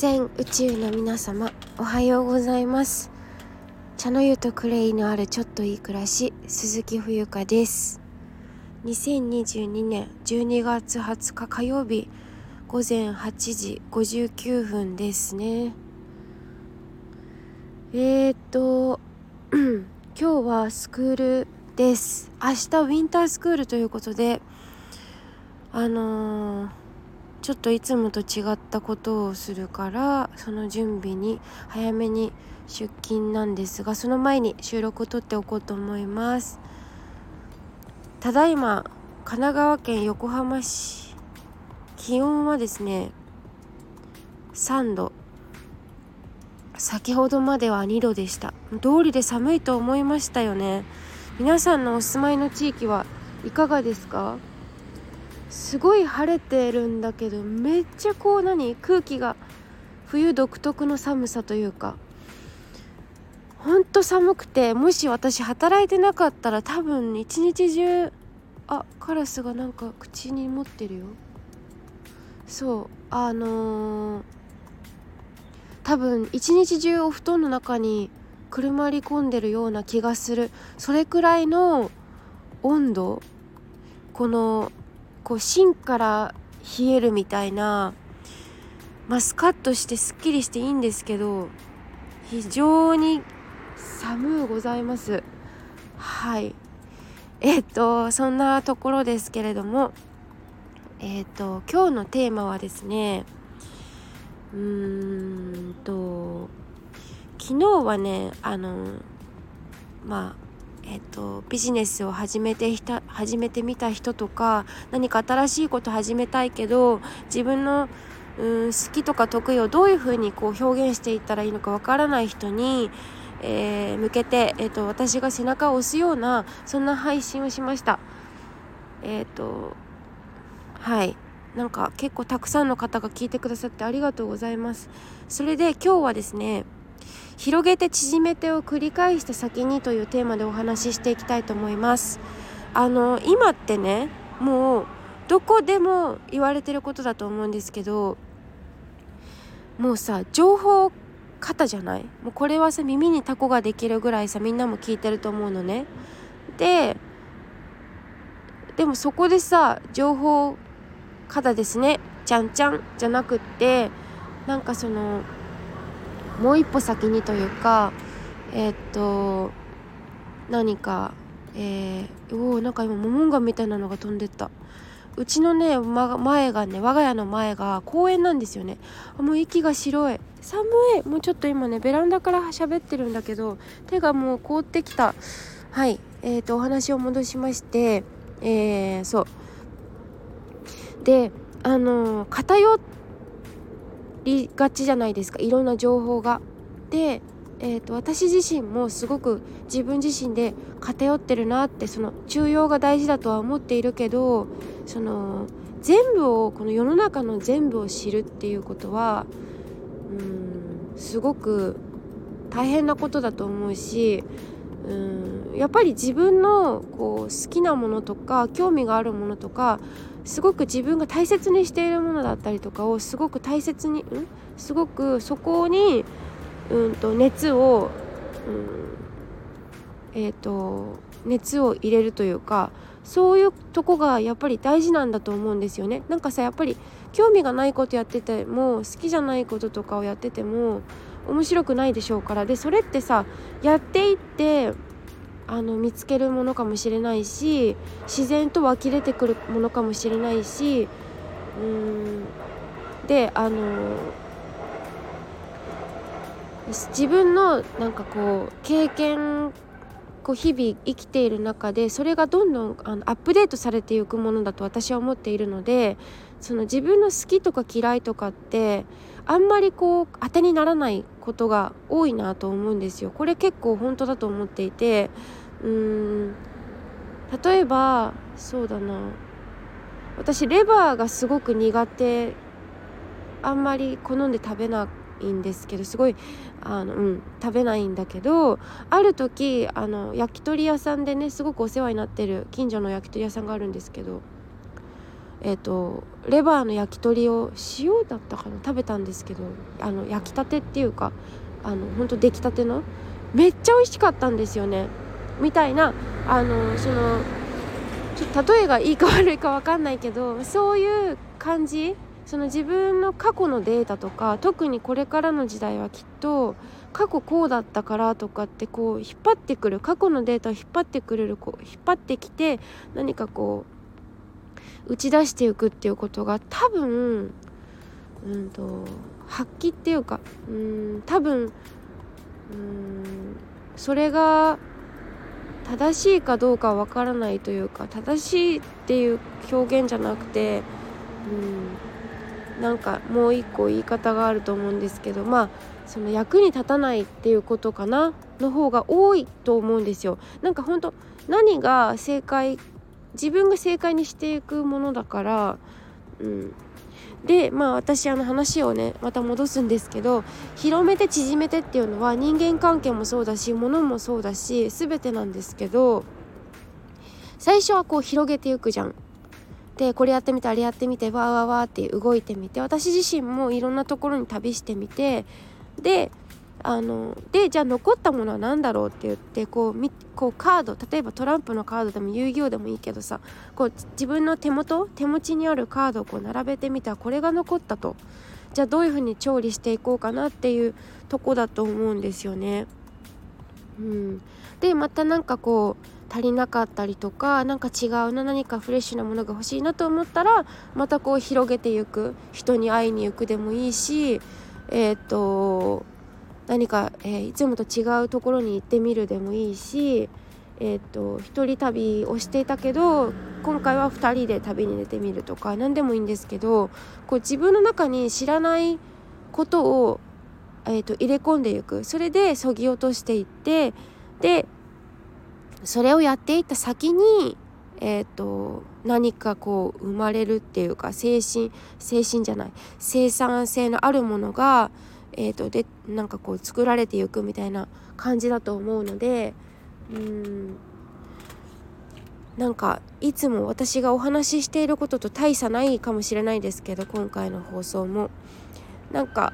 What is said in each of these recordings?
全宇宙の皆様おはようございます。茶の湯とクレイのあるちょっといい暮らし鈴木冬香です。2022年12月20日火曜日午前8時59分ですね。えー、っと 今日はスクールです。明日ウィンタースクールということであのーちょっといつもと違ったことをするからその準備に早めに出勤なんですがその前に収録を撮っておこうと思います。ただいま神奈川県横浜市気温はですね3度先ほどまでは2度でした。通りで寒いと思いましたよね。皆さんのお住まいの地域はいかがですか？すごい晴れてるんだけどめっちゃこう何空気が冬独特の寒さというかほんと寒くてもし私働いてなかったら多分一日中あカラスがなんか口に持ってるよ。そうあのー、多分一日中お布団の中にくるまり込んでるような気がする。それくらいの温度。このこう芯から冷えるみたいなまあスカッとしてすっきりしていいんですけど非常に寒うございます。はい。えっ、とそんなところですけれどもえっ、と今日のテーマはですねうーんと昨日はねあのまあえっと、ビジネスを始めてた始めてみた人とか何か新しいこと始めたいけど自分のうん好きとか得意をどういうふうにこう表現していったらいいのかわからない人に、えー、向けて、えっと、私が背中を押すようなそんな配信をしました。えっとはいなんか結構たくさんの方が聞いてくださってありがとうございます。それで今日はですね広げて縮めてを繰り返した先にというテーマでお話ししていきたいと思います。あの今ってねもうどこでも言われてることだと思うんですけどもうさ情報型じゃない？もうこれはさ耳にタコができるぐらいさみんなも聞いてると思うのね。ででもそこでさ情報型ですね。ちゃんちゃんじゃなくってなんかそのもう一歩先にというかえー、っと何かえー、おおなんか今モモンガみたいなのが飛んでった。うちのね、ま、前がね我が家の前が公園なんですよね。あもう息が白い。寒い。もうちょっと今ねベランダから喋ってるんだけど手がもう凍ってきた。はい。えーと、とお話を戻しましてえー、そう。であの偏ってりがちじゃないですかいろんな情報が。で、えーと、私自身もすごく自分自身で偏ってるなってその中庸が大事だとは思っているけどその全部をこの世の中の全部を知るっていうことはうんすごく大変なことだと思うしうんやっぱり自分のこう好きなものとか興味があるものとかすごく自分が大切にしているものだったりとかをすごく大切に、ん、すごくそこに、うんと、熱を、うん、えっ、ー、と熱を入れるというかそういうとこがやっぱり大事なんだと思うんですよね。なんかさやっぱり興味がないことやってても好きじゃないこととかをやってても面白くないでしょうからでそれってさやっていってあの見つけるものかもしれないし自然と湧き出てくるものかもしれないしうんであの自分のなんかこう経験こう日々生きている中でそれがどんどんあのアップデートされていくものだと私は思っているのでその自分の好きとか嫌いとかってあんまりこう当てにならないことが多いなと思うんですよ。これ結構本当だと思っていてうん。例えばそうだな。私レバーがすごく苦手。あんまり好んで食べないんですけどすごいあの、うん、食べないんだけどある時あの焼き鳥屋さんでねすごくお世話になってる近所の焼き鳥屋さんがあるんですけどえーと、レバーの焼き鳥を塩だったかな食べたんですけどあの焼きたてっていうかあのほんと出来たてのめっちゃ美味しかったんですよね。みたいなあのそのちょっと例えがいいか悪いか分かんないけどそういう感じその自分の過去のデータとか特にこれからの時代はきっと過去こうだったからとかってこう引っ張ってくる過去のデータを引っ張ってくれるこう引っ張ってきて何かこう打ち出していくっていうことが多分うんと発揮っていうかうん多分うんそれが正しいかどうかわからないというか正しいっていう表現じゃなくてうんなんかもう一個言い方があると思うんですけどまあその役に立たないっていうことかなの方が多いと思うんですよ。なんか本当何が正解自分が正解にしていくものだから、うん、でまあ私あの話をねまた戻すんですけど広めて縮めてっていうのは人間関係もそうだし物もそうだし全てなんですけど最初はこう広げていくじゃん。でこれやってみてあれやってみてわーわーわーって動いてみて私自身もいろんなところに旅してみてであのでじゃあ残ったものは何だろうって言ってこうみこうカード例えばトランプのカードでも遊戯王でもいいけどさこう自分の手元手持ちにあるカードをこう並べてみたらこれが残ったと。じゃあどういうふうに調理していこうかなっていうとこだと思うんですよね。うん、でまた何かこう足りなかったりとか何か違うな何かフレッシュなものが欲しいなと思ったらまたこう広げていく。人に会いに行くでもいいしえっ、と何か、えー、いつもと違うところに行ってみるでもいいし、えーと、一人旅をしていたけど今回は2人で旅に出てみるとか何でもいいんですけどこう自分の中に知らないことを、えーと、入れ込んでいく。それでそぎ落としていってでそれをやっていった先に、えーと何かこう生まれるっていうか精神精神じゃない生産性のあるものがえーと、でなんかこう作られていくみたいな感じだと思うのでうんなんかいつも私がお話ししていることと大差ないかもしれないですけど今回の放送も。なんか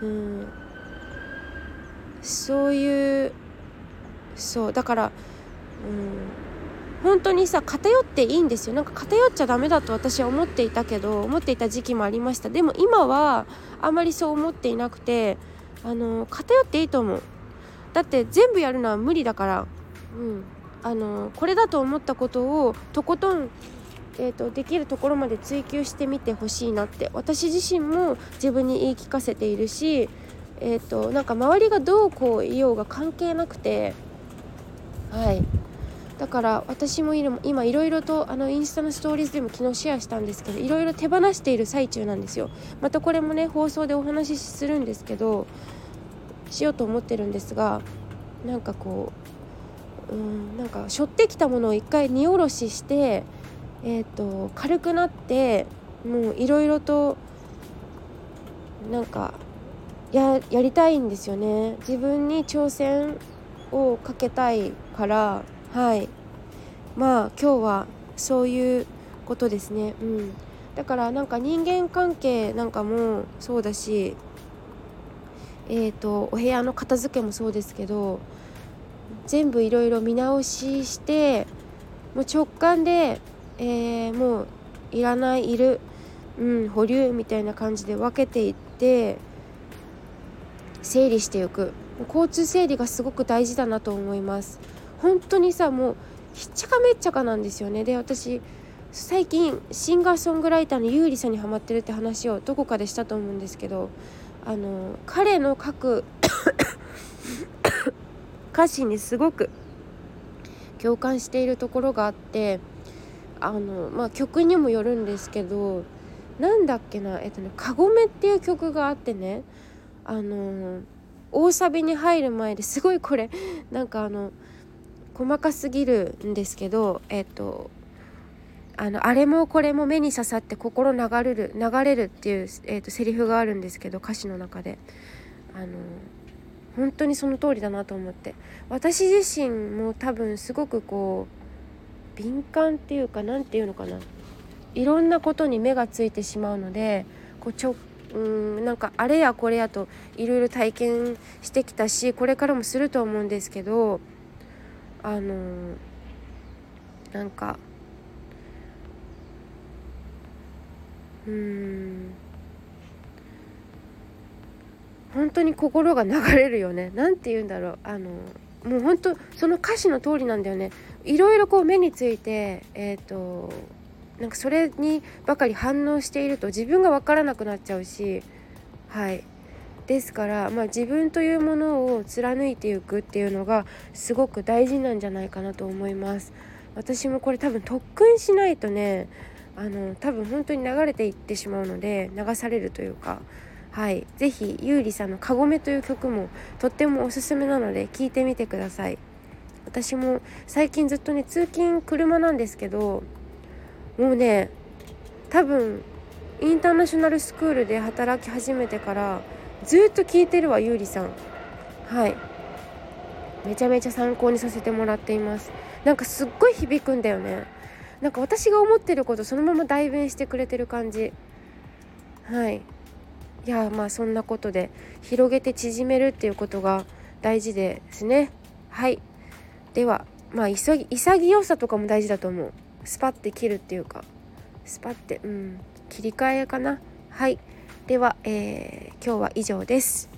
うんそういうそうだからうん本当にさ偏っていいんですよ。なんか偏っちゃダメだと私は思っていたけど思っていた時期もありました。でも今はあまりそう思っていなくてあの偏っていいと思う。だって全部やるのは無理だから。うん。あのこれだと思ったことをとことんえーと、できるところまで追求してみてほしいなって。私自身も自分に言い聞かせているし、えーとなんか周りがどうこう言おうが関係なくて。はい。だから私も今いろいろとあのインスタのストーリーズでも昨日シェアしたんですけどいろいろ手放している最中なんですよ。またこれもね放送でお話しするんですけどしようと思ってるんですがなんかこううんなんか背負ってきたものを一回荷下ろししてえーと、軽くなってもういろいろとなんかややりたいんですよね。自分に挑戦をかけたいからはい。まあ今日はそういうことですね。うん。だからなんか人間関係なんかもそうだしえーと、お部屋の片付けもそうですけど全部いろいろ見直ししてもう直感で、えー、もういらないいる、うん、保留みたいな感じで分けていって整理していく。交通整理がすごく大事だなと思います。本当にさもうひっちゃかめっちゃかなんですよね。で私最近シンガーソングライターの優里さんにハマってるって話をどこかでしたと思うんですけどあの彼の書く 歌詞にすごく共感しているところがあってあの、まあ、曲にもよるんですけどなんだっけなえっとね「かごめ」っていう曲があってねあの大サビに入る前ですごいこれなんかあの細かすぎるんですけどえっとあのあれもこれも目に刺さって心流れる流れるっていう、えーと、セリフがあるんですけど歌詞の中で。あの本当にその通りだなと思って。私自身も多分すごくこう敏感っていうか何て言うのかな。いろんなことに目がついてしまうのでこうちょうんなんかあれやこれやといろいろ体験してきたしこれからもすると思うんですけどあのなんかうん。本当に心が流れるよね。何て言うんだろう。あのもう本当その歌詞の通りなんだよね。いろいろこう目についてえっ、ー、となんかそれにばかり反応していると自分が分からなくなっちゃうしはい。ですから、まあ、自分というものを貫いていくっていうのがすごく大事なんじゃないかなと思います。私もこれ多分特訓しないとねあの多分本当に流れていってしまうので流されるというかはい。是非優里さんの「かごめ」という曲もとってもおすすめなので聴いてみてください。私も最近ずっとね通勤車なんですけどもうね多分インターナショナルスクールで働き始めてからずっと聞いてるわゆうりさん。はい。めちゃめちゃ参考にさせてもらっています。なんかすっごい響くんだよね。なんか私が思ってることそのまま代弁してくれてる感じ。はい。いやまあそんなことで広げて縮めるっていうことが大事ですね。はい。ではまあ潔さとかも大事だと思う。スパッて切るっていうか。スパッてうん。切り替えかな。はい。では、えー、今日は以上です。